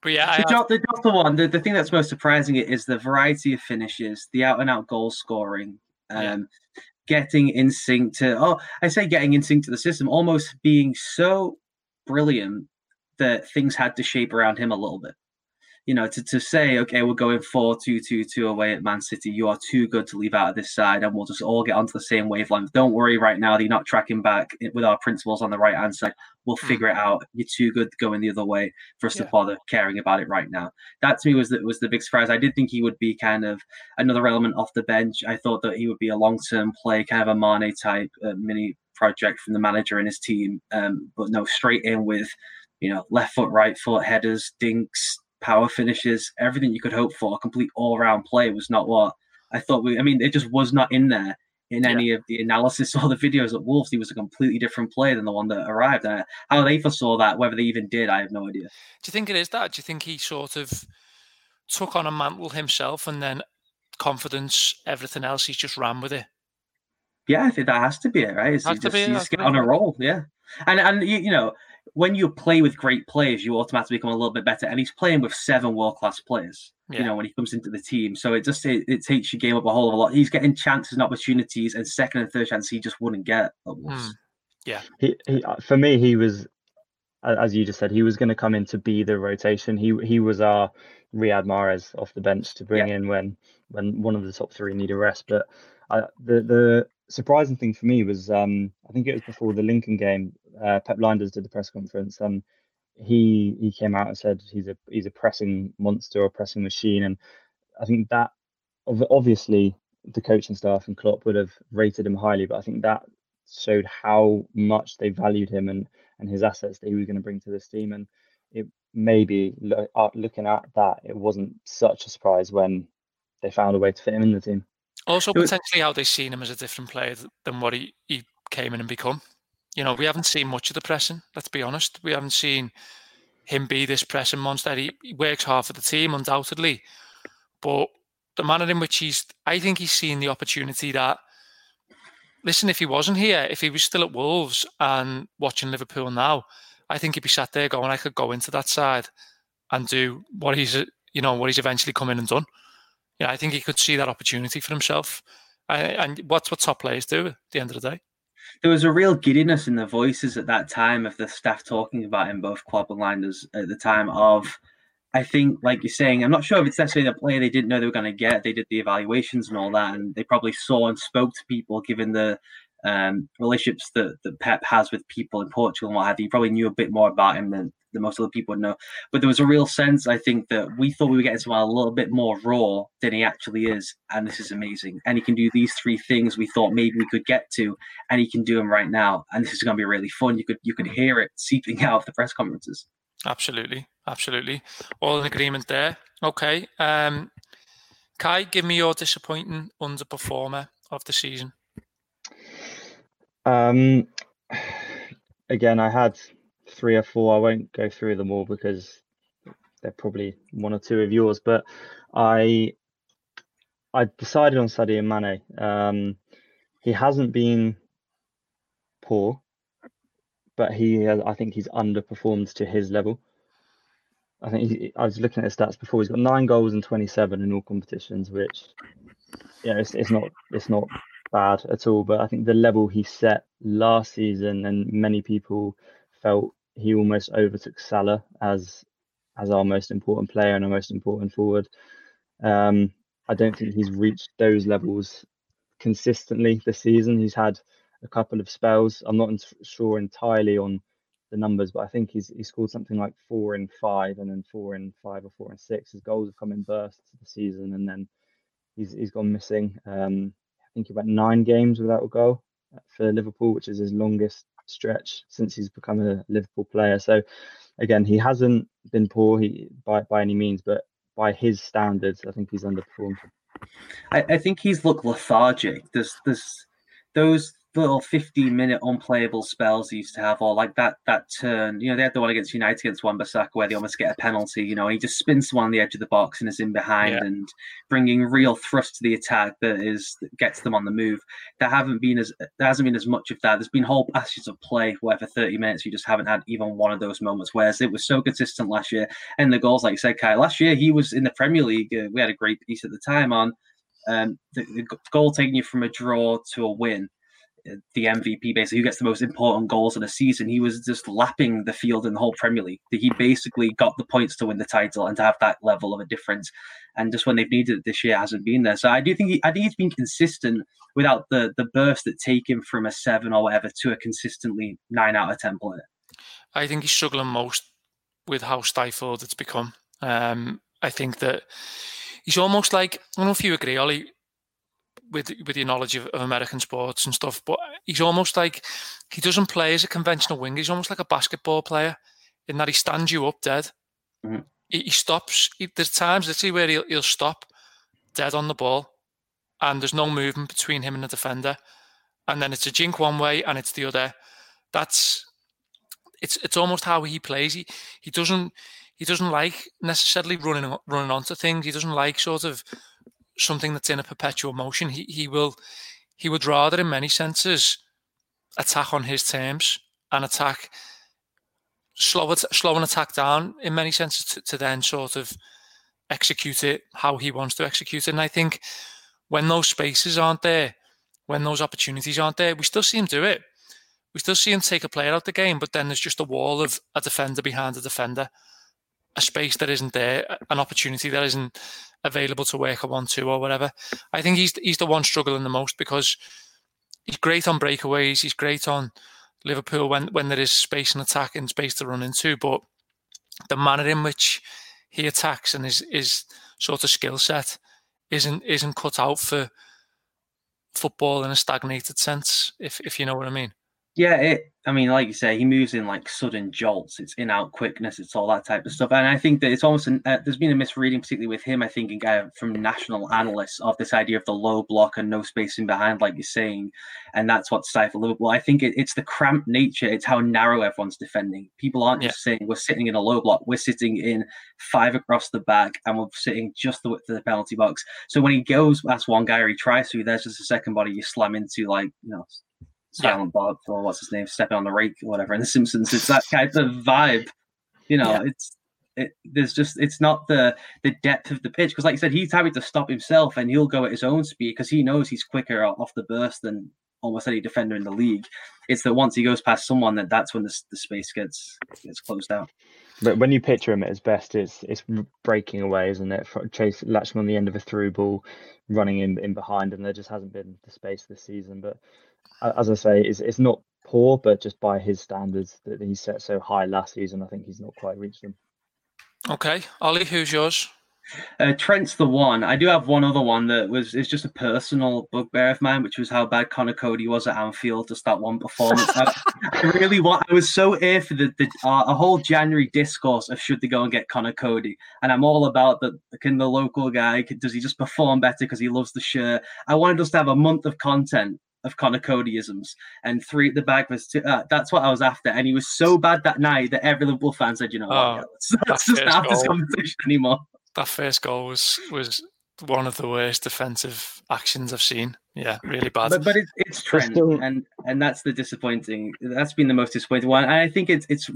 Speaker 2: but yeah,
Speaker 4: the, I, the Jota one, the, the thing that's most surprising is the variety of finishes, the out and out goal scoring, um, yeah. getting in sync to, oh, I say getting in sync to the system, almost being so brilliant that things had to shape around him a little bit. You know, to, to say, okay, we're going 4 2 2 2 away at Man City. You are too good to leave out of this side, and we'll just all get onto the same wavelength. Don't worry right now that you're not tracking back with our principles on the right hand side. We'll hmm. figure it out. You're too good going the other way for us yeah. to bother caring about it right now. That to me was the, was the big surprise. I did think he would be kind of another element off the bench. I thought that he would be a long term play, kind of a Mane type uh, mini project from the manager and his team. Um, but no, straight in with you know, left foot, right foot, headers, dinks, power finishes, everything you could hope for. A complete all round play was not what I thought we, I mean, it just was not in there in yeah. any of the analysis [laughs] or the videos at Wolves, he was a completely different player than the one that arrived. And how they foresaw that, whether they even did, I have no idea. Do
Speaker 2: you think it is that? Do you think he sort of took on a mantle himself and then confidence, everything else, he's just ran with it?
Speaker 4: Yeah, I think that has to be it, right? Is has just, be, just get on a roll, yeah. And and you, you know, when you play with great players, you automatically become a little bit better. And he's playing with seven world class players. Yeah. You know, when he comes into the team, so it just it, it, takes your game up a whole lot. He's getting chances and opportunities, and second and third chances he just wouldn't get. Mm.
Speaker 2: Yeah,
Speaker 3: he, he uh, for me he was, as you just said, he was going to come in to be the rotation. He he was our Riyad Mahrez off the bench to bring yeah. in when when one of the top three need a rest. But I, the the surprising thing for me was um, I think it was before the Lincoln game. Uh, Pep Lijnders did the press conference and he he came out and said he's a he's a pressing monster or pressing machine, and I think that obviously the coaching staff and Klopp would have rated him highly, but I think that showed how much they valued him and and his assets that he was going to bring to this team, and it maybe uh, looking at that, it wasn't such a surprise when they found a way to fit him in the team.
Speaker 2: Also, potentially how they've seen him as a different player than what he, he came in and become. You know, we haven't seen much of the pressing. Let's be honest. We haven't seen him be this pressing monster. He, he works hard for the team, undoubtedly, but the manner in which he's, I think he's seen the opportunity that. Listen, if he wasn't here, if he was still at Wolves and watching Liverpool now, I think he'd be sat there going, I could go into that side and do what he's, you know, what he's eventually come in and done yeah, I think he could see that opportunity for himself. and what's what top players do at the end of the day.
Speaker 4: There was a real giddiness in the voices at that time of the staff talking about him, both Klopp and Lijnders at the time of. I think, like you're saying, I'm not sure if it's necessarily the player they didn't know they were going to get. They did the evaluations and all that, and they probably saw and spoke to people, given the um, relationships that, that Pep has with people in Portugal and what have you. Probably knew a bit more about him than, than most other people would know. But there was a real sense, I think, that we thought we were getting someone a little bit more raw than he actually is. And this is amazing. And he can do these three things we thought maybe we could get to, and he can do them right now. And this is going to be really fun. You could you could hear it seeping [laughs] out of the press conferences.
Speaker 2: Absolutely, absolutely, all in agreement there. Okay, um, Kai, give me your disappointing underperformer of the season.
Speaker 3: Um, [sighs] again, I had three or four. I won't go through them all because they're probably one or two of yours. But I I decided on Sadio Mane. Um, he hasn't been poor, but he has, I think he's underperformed to his level. I think he, I was looking at his stats before. He's got nine goals and twenty-seven in all competitions, which yeah, it's, it's not it's not bad at all. But I think the level he set last season, and many people felt he almost overtook Salah as as our most important player and our most important forward. Um, I don't think he's reached those levels consistently this season. He's had a couple of spells. I'm not sure entirely on the numbers, but I think he's he scored something like four in five, and then four in five or four in six. His goals have come in bursts the season, and then he's he's gone missing. Um, I think went nine games without a goal for Liverpool, which is his longest stretch since he's become a Liverpool player. So again, he hasn't been poor he, by by any means, but by his standards, I think he's underperformed.
Speaker 4: I, I think he's looked lethargic. There's there's those little 15 minute unplayable spells he used to have, or like that that turn. You know, they had the one against United against Wan-Bissaka where they almost get a penalty. You know, he just spins one on the edge of the box and is in behind yeah. and bringing real thrust to the attack that is that gets them on the move. There haven't been as there hasn't been as much of that. There's been whole passages of play where for 30 minutes you just haven't had even one of those moments. Whereas it was so consistent last year, and the goals, like you said, Kai, last year he was in the Premier League. Uh, we had a great piece at the time on. Um, the, the goal taking you from a draw to a win the MVP, basically, who gets the most important goals in the season. He was just lapping the field in the whole Premier League. He basically got the points to win the title and to have that level of a difference. And just when they've needed it this year, hasn't been there. So I do think he, I think he's been consistent without the the burst that take him from a seven or whatever to a consistently nine out of ten player.
Speaker 2: I think he's struggling most with how stifled it's become. Um, I think that he's almost like I don't know if you agree, Ollie with with your knowledge of, of, American sports and stuff, but he's almost like he doesn't play as a conventional winger. He's almost like a basketball player in that he stands you up dead. Mm-hmm. He, he, stops. He, there's times let's see where he'll, he'll stop dead on the ball, and there's no movement between him and the defender, and then it's a jink one way and it's the other. That's it's it's almost how he plays. He he doesn't he doesn't like necessarily running running onto things. He doesn't like sort of something that's in a perpetual motion. He he will he would rather, in many senses, attack on his terms and attack slow slow an attack down in many senses to, to then sort of execute it how he wants to execute it. And I think when those spaces aren't there, when those opportunities aren't there, we still see him do it. We still see him take a player out the game, but then there's just a wall of a defender behind a defender, a space that isn't there, an opportunity that isn't available to work a one-two or whatever. I think he's he's the one struggling the most because he's great on breakaways. He's great on Liverpool when when there is space and attack and space to run into, but the manner in which he attacks and his his sort of skill set isn't isn't cut out for football in a stagnated sense, if if you know what I mean.
Speaker 4: Yeah, it. I mean, like you say, he moves in like sudden jolts. It's in out quickness. It's all that type of stuff. And I think that it's almost an, uh, there's been a misreading, particularly with him. I think uh, from national analysts of this idea of the low block and no spacing behind, like you're saying, and that's what stifled Liverpool. I think it, it's the cramped nature. It's how narrow everyone's defending. People aren't yeah. just saying we're sitting in a low block. We're sitting in five across the back, and we're sitting just the width of the penalty box. So when he goes past one guy or he tries to, there's just a second body you slam into, like you know Silent yeah. Bob or what's his name, stepping on the rake or whatever in The Simpsons. It's that kind of vibe. You know, yeah. it's it, there's just it's not the the depth of the pitch because, like you said, he's having to stop himself and he'll go at his own speed because he knows he's quicker off the burst than almost any defender in the league. It's that once he goes past someone, that that's when the, the space gets gets closed out.
Speaker 3: But when you picture him at his best, it's it's breaking away, isn't it? Chase latching on the end of a through ball, running in in behind, and there just hasn't been the space this season. But as I say, it's it's not poor, but just by his standards that he set so high last season, I think he's not quite reached them.
Speaker 2: Okay, Ollie, who's yours?
Speaker 4: Uh, Trent's the one. I do have one other one that was is just a personal bugbear of mine, which was how bad Conor Coady was at Anfield just that one performance. I, I, really want. I was so here for the, the uh, a whole January discourse of should they go and get Conor Coady, and I'm all about that. Can the local guy does he just perform better because he loves the shirt? I wanted us to have a month of content of Conor Coadyisms and three at the back was two, uh, that's what I was after. And he was so bad that night that every Liverpool fan said, you know oh, what, let's, let's just not have this conversation anymore.
Speaker 2: That first goal was was one of the worst defensive actions I've seen. Yeah, really bad.
Speaker 4: But, but it's, it's Trent, still... and and that's the disappointing. That's been the most disappointing one. And I think it's it's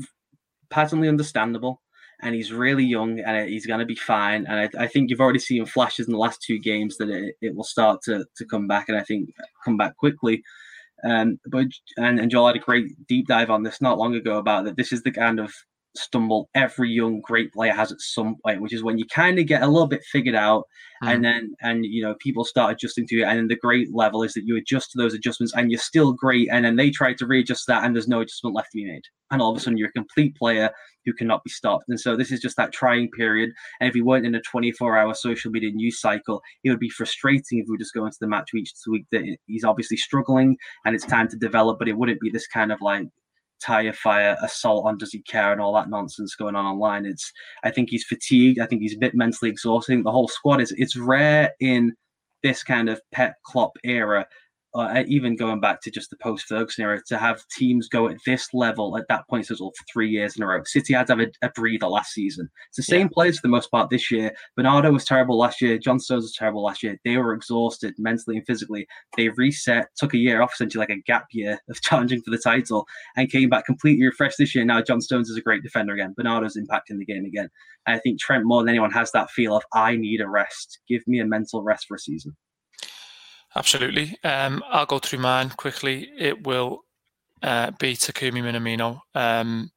Speaker 4: patently understandable and he's really young and he's going to be fine. And I, I, think you've already seen flashes in the last two games that it, it will start to, to come back and I think come back quickly. Um, but and, and Joel had a great deep dive on this not long ago about that. This is the kind of stumble. Every young great player has at some point, which is when you kind of get a little bit figured out, mm. and then and you know people start adjusting to it, and then the great level is that you adjust to those adjustments, and you're still great, and then they try to readjust that, and there's no adjustment left to be made, and all of a sudden you're a complete player who cannot be stopped, and so this is just that trying period, and if we weren't in a 24-hour social media news cycle, it would be frustrating if we just go into the match each week that he's obviously struggling, and it's time to develop, but it wouldn't be this kind of like tire fire assault on does he care and all that nonsense going on online. It's I think he's fatigued. I think he's a bit mentally exhausting. The whole squad is it's rare in this kind of Pep Klopp era uh, even going back to just the post Ferguson era, to have teams go at this level at that point for three years in a row. City had to have a, a breather last season. It's the same yeah. players for the most part this year. Bernardo was terrible last year. John Stones was terrible last year. They were exhausted mentally and physically. They reset, took a year off, essentially like a gap year of [laughs] challenging for the title, and came back completely refreshed this year. Now John Stones is a great defender again. Bernardo's impacting the game again. And I think Trent more than anyone has that feel of I need a rest. Give me a mental rest for a season.
Speaker 2: Absolutely. Um, I'll go through mine quickly. It will uh, be Takumi Minamino. Um,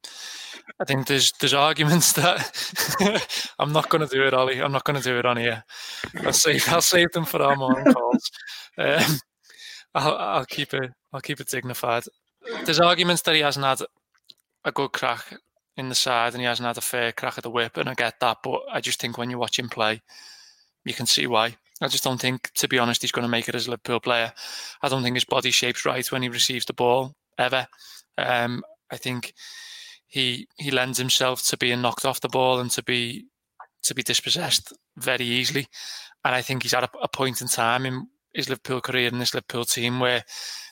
Speaker 2: I think there's there's arguments [laughs] that [laughs] I'm not going to do it, Ollie. I'm not going to do it on here. I'll save I'll save them for our morning calls. Um, I'll, I'll keep it I'll keep it dignified. There's arguments that he hasn't had a good crack in the side and he hasn't had a fair crack at the whip, and I get that. But I just think when you watch him play, you can see why. I just don't think, to be honest, he's going to make it as a Liverpool player. I don't think his body shape's right when he receives the ball ever. Um, I think he he lends himself to being knocked off the ball and to be to be dispossessed very easily. And I think he's at a, a point in time in his Liverpool career and this Liverpool team where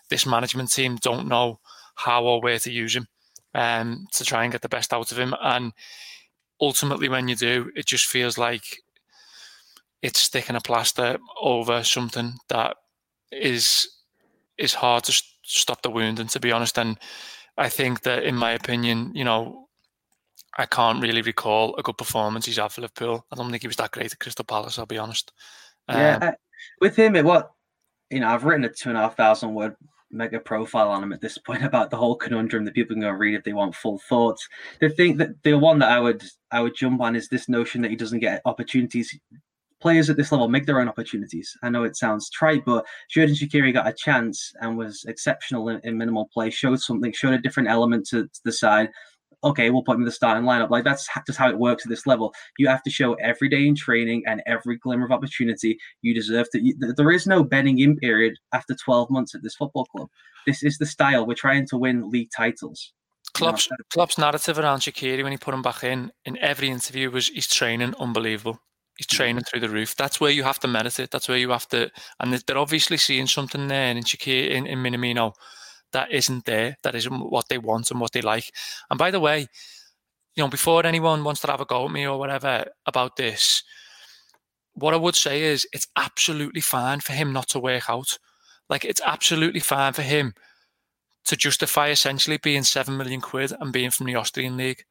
Speaker 2: this management team don't know how or where to use him um, to try and get the best out of him. And ultimately, when you do, it just feels like it's sticking a plaster over something that is is hard to stop the wound. And to be honest, and I think that, in my opinion, you know, I can't really recall a good performance he's had for Liverpool. I don't think he was that great at Crystal Palace. I'll be honest.
Speaker 4: Um, yeah, with him, it what you know, I've written a two and a half thousand word mega profile on him at this [laughs] point about the whole conundrum that people can go read if they want full thoughts. The thing that the one that I would I would jump on is this notion that he doesn't get opportunities. Players at this level make their own opportunities. I know it sounds trite, but Xherdan Shaqiri got a chance and was exceptional in, in minimal play, showed something, showed a different element to, to the side okay, we'll put him in the starting lineup. Like that's just how it works at this level. You have to show every day in training and every glimmer of opportunity you deserve to. There is no bedding in period after 12 months at this football club. This is the style. We're trying to win league titles.
Speaker 2: Klopp's. Klopp's narrative around Shaqiri when he put him back in in every interview was he's training unbelievable. He's training through the roof. That's where you have to meditate. That's where you have to, and they're obviously seeing something there in Shaqiri in, in Minamino that isn't there, that isn't what they want and what they like. And by the way, you know, before anyone wants to have a go at me or whatever about this, what I would say is it's absolutely fine for him not to work out. Like it's absolutely fine for him to justify essentially being seven million quid and being from the Austrian league.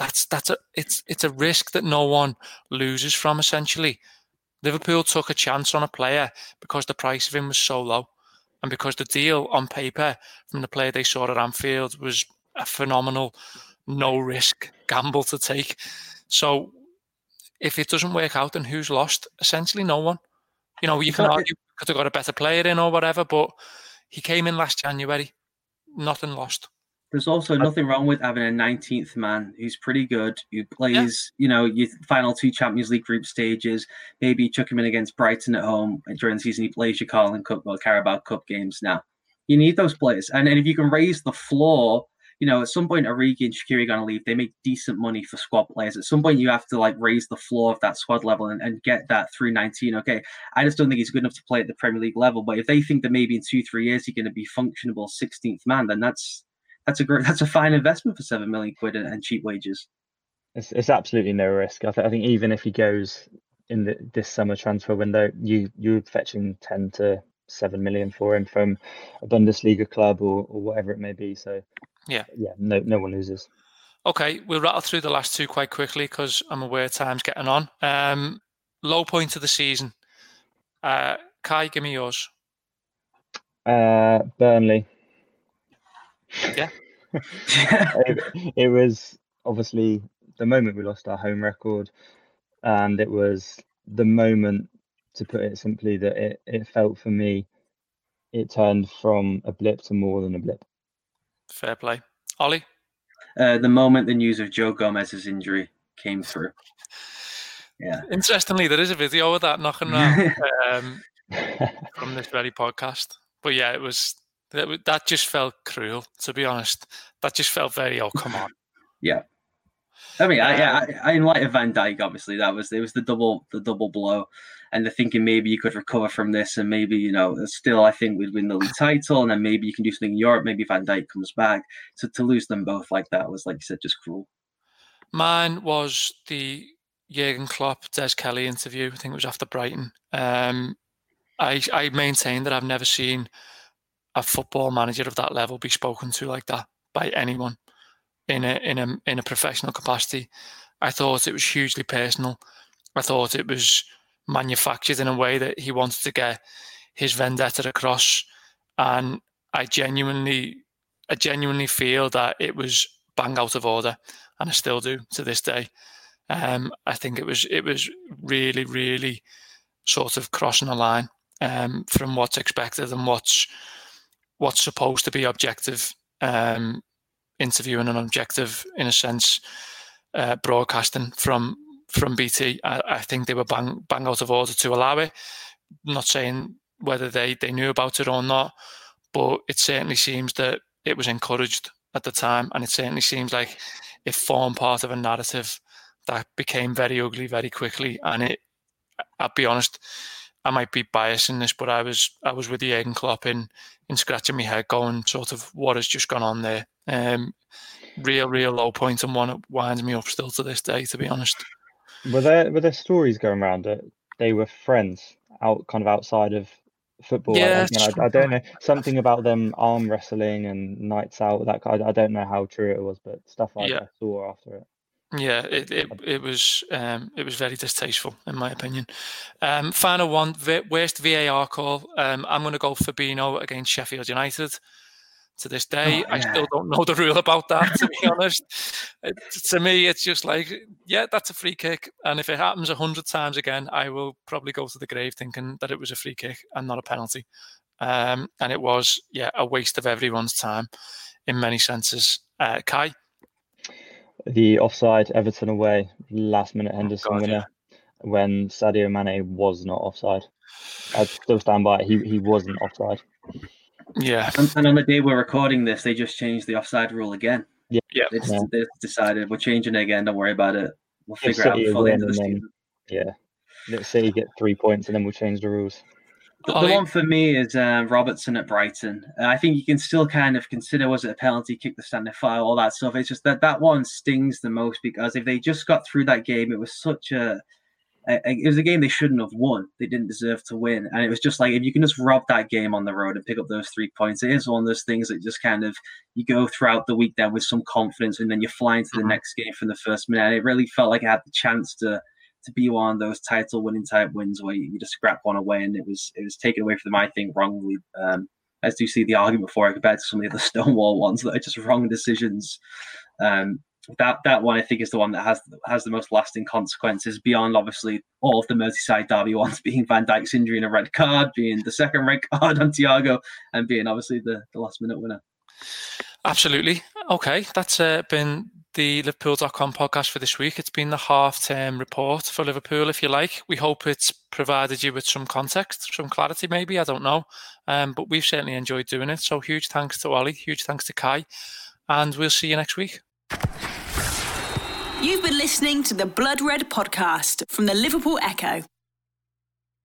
Speaker 2: That's that's a it's it's a risk that no one loses from essentially. Liverpool took a chance on a player because the price of him was so low. And because the deal on paper from the player they saw at Anfield was a phenomenal, no risk gamble to take. So if it doesn't work out, then who's lost? Essentially, no one. You know, you can argue could have got a better player in or whatever, but he came in last January, nothing lost.
Speaker 4: There's also nothing wrong with having a 19th man who's pretty good, who plays, yeah. you know, your final two Champions League group stages. Maybe chuck him in against Brighton at home during the season. He plays your Carling Cup or Carabao Cup games now. You need those players. And, and if you can raise the floor, you know, at some point, Origi and Shaqiri are going to leave. They make decent money for squad players. At some point, you have to like raise the floor of that squad level and, and get that through 19. Okay, I just don't think he's good enough to play at the Premier League level. But if they think that maybe in two, three years he's going to be functionable 16th man, then that's that's a great, that's a fine investment for seven million quid and, and cheap wages.
Speaker 3: It's, it's absolutely no risk. I, th- I think even if he goes in the, this summer transfer window, you you're fetching ten to seven million for him from a Bundesliga club or, or whatever it may be. So
Speaker 2: yeah,
Speaker 3: yeah, no no one loses.
Speaker 2: Okay, we'll rattle through the last two quite quickly because I'm aware time's getting on. Um, low point of the season. Uh, Kai, give me yours.
Speaker 3: Uh, Burnley.
Speaker 2: Yeah. [laughs]
Speaker 3: it, it, was obviously the moment we lost our home record, and it was the moment, to put it simply, that it, it felt for me it turned from a blip to more than a blip.
Speaker 2: Fair play. Ollie?
Speaker 4: Uh, the moment the news of Joe Gomez's injury came through. Yeah.
Speaker 2: Interestingly, there is a video of that knocking around [laughs] um, from this very podcast. But yeah, it was that, that just felt cruel, to be honest. That just felt very, oh, come on. [laughs]
Speaker 4: yeah. I mean, I, I, I, in light of Van Dijk, obviously that was it was the double the double blow, and the thinking maybe you could recover from this, and maybe you know still I think we'd win the league title, and then maybe you can do something in Europe. Maybe Van Dijk comes back. So to lose them both like that was like you said, just cruel.
Speaker 2: Mine was the Jurgen Klopp Des Kelly interview. I think it was after Brighton. Um, I I maintain that I've never seen a football manager of that level be spoken to like that by anyone in a in a in a professional capacity. I thought it was hugely personal. I thought it was manufactured in a way that he wanted to get his vendetta across, and I genuinely, I genuinely feel that it was bang out of order, and I still do to this day. Um, I think it was it was really, really sort of crossing a line um, from what's expected and what's what's supposed to be objective um, interviewing and objective in a sense uh, broadcasting from from BT. I, I, think they were bang bang out of order to allow it. Not saying whether they they knew about it or not, but it certainly seems that it was encouraged at the time, and it certainly seems like it formed part of a narrative that became very ugly very quickly. And it, I'll be honest, I might be biased in this, but I was I was with the Jurgen Klopp in in scratching my head, going sort of what has just gone on there. Um, real, real low point, and one that winds me up still to this day. To be honest,
Speaker 3: were there were there stories going around that they were friends out kind of outside of football?
Speaker 2: Yeah,
Speaker 3: I, I, I, don't know something about them arm wrestling and nights out. That I, I don't know how true it was, but stuff like yeah. I saw after it.
Speaker 2: Yeah, it, it, it was um, it was very distasteful in my opinion. Um, final one, worst VAR call. Um, I'm going to go Fabinho against Sheffield United. To this day, oh, yeah. I still don't know the rule about that. To be honest, it, to me, it's just like, yeah, that's a free kick, and if it happens a hundred times again, I will probably go to the grave thinking that it was a free kick and not a penalty. Um, and it was, yeah, a waste of everyone's time in many senses. Uh, Kai,
Speaker 3: the offside Everton away, last minute oh, Henderson oh God, winner, yeah. when Sadio Mane was not offside. I still stand by it. He he wasn't offside.
Speaker 2: Yeah.
Speaker 4: And, and, on the day we're recording this, they just changed the offside rule again.
Speaker 3: Yeah.
Speaker 2: yeah.
Speaker 4: They, just, yeah. they decided we're changing it again. Don't worry about it. We'll figure it out before the end of the season.
Speaker 3: Yeah. Let's say you get three points and then we'll change the rules.
Speaker 4: The, the one for me is uh, Robertson at Brighton. Uh, I think you can still kind of consider was it a penalty, kick the standing file, all that stuff. It's just that that one stings the most because if they just got through that game, it was such a, a, a, it was a game they shouldn't have won. They didn't deserve to win, and it was just like if you can just rob that game on the road and pick up those three points, it is one of those things that just kind of you go throughout the week there with some confidence, and then you fly into the mm-hmm. next game from the first minute. And it really felt like I had the chance to to be one of those title winning type wins where you just scrap one away and it was it was taken away from them, I think, wrongly. Um, as do see the argument for it compared to some of the other [laughs] Stonewall ones that are just wrong decisions. Um, that that one I think is the one that has has the most lasting consequences beyond obviously all of the Merseyside derby ones [laughs] being Van Dijk's injury and a red card, being the second red [laughs] card on Thiago, and being obviously the, the last minute winner.
Speaker 2: Absolutely. Okay, that's uh, been the Liverpool.com podcast for this week. It's been the half term report for Liverpool, if you like. We hope it's provided you with some context, some clarity, maybe. I don't know. Um, but we've certainly enjoyed doing it. So huge thanks to Ollie, huge thanks to Kai, and we'll see you next week.
Speaker 1: You've been listening to the Blood Red podcast from the Liverpool Echo.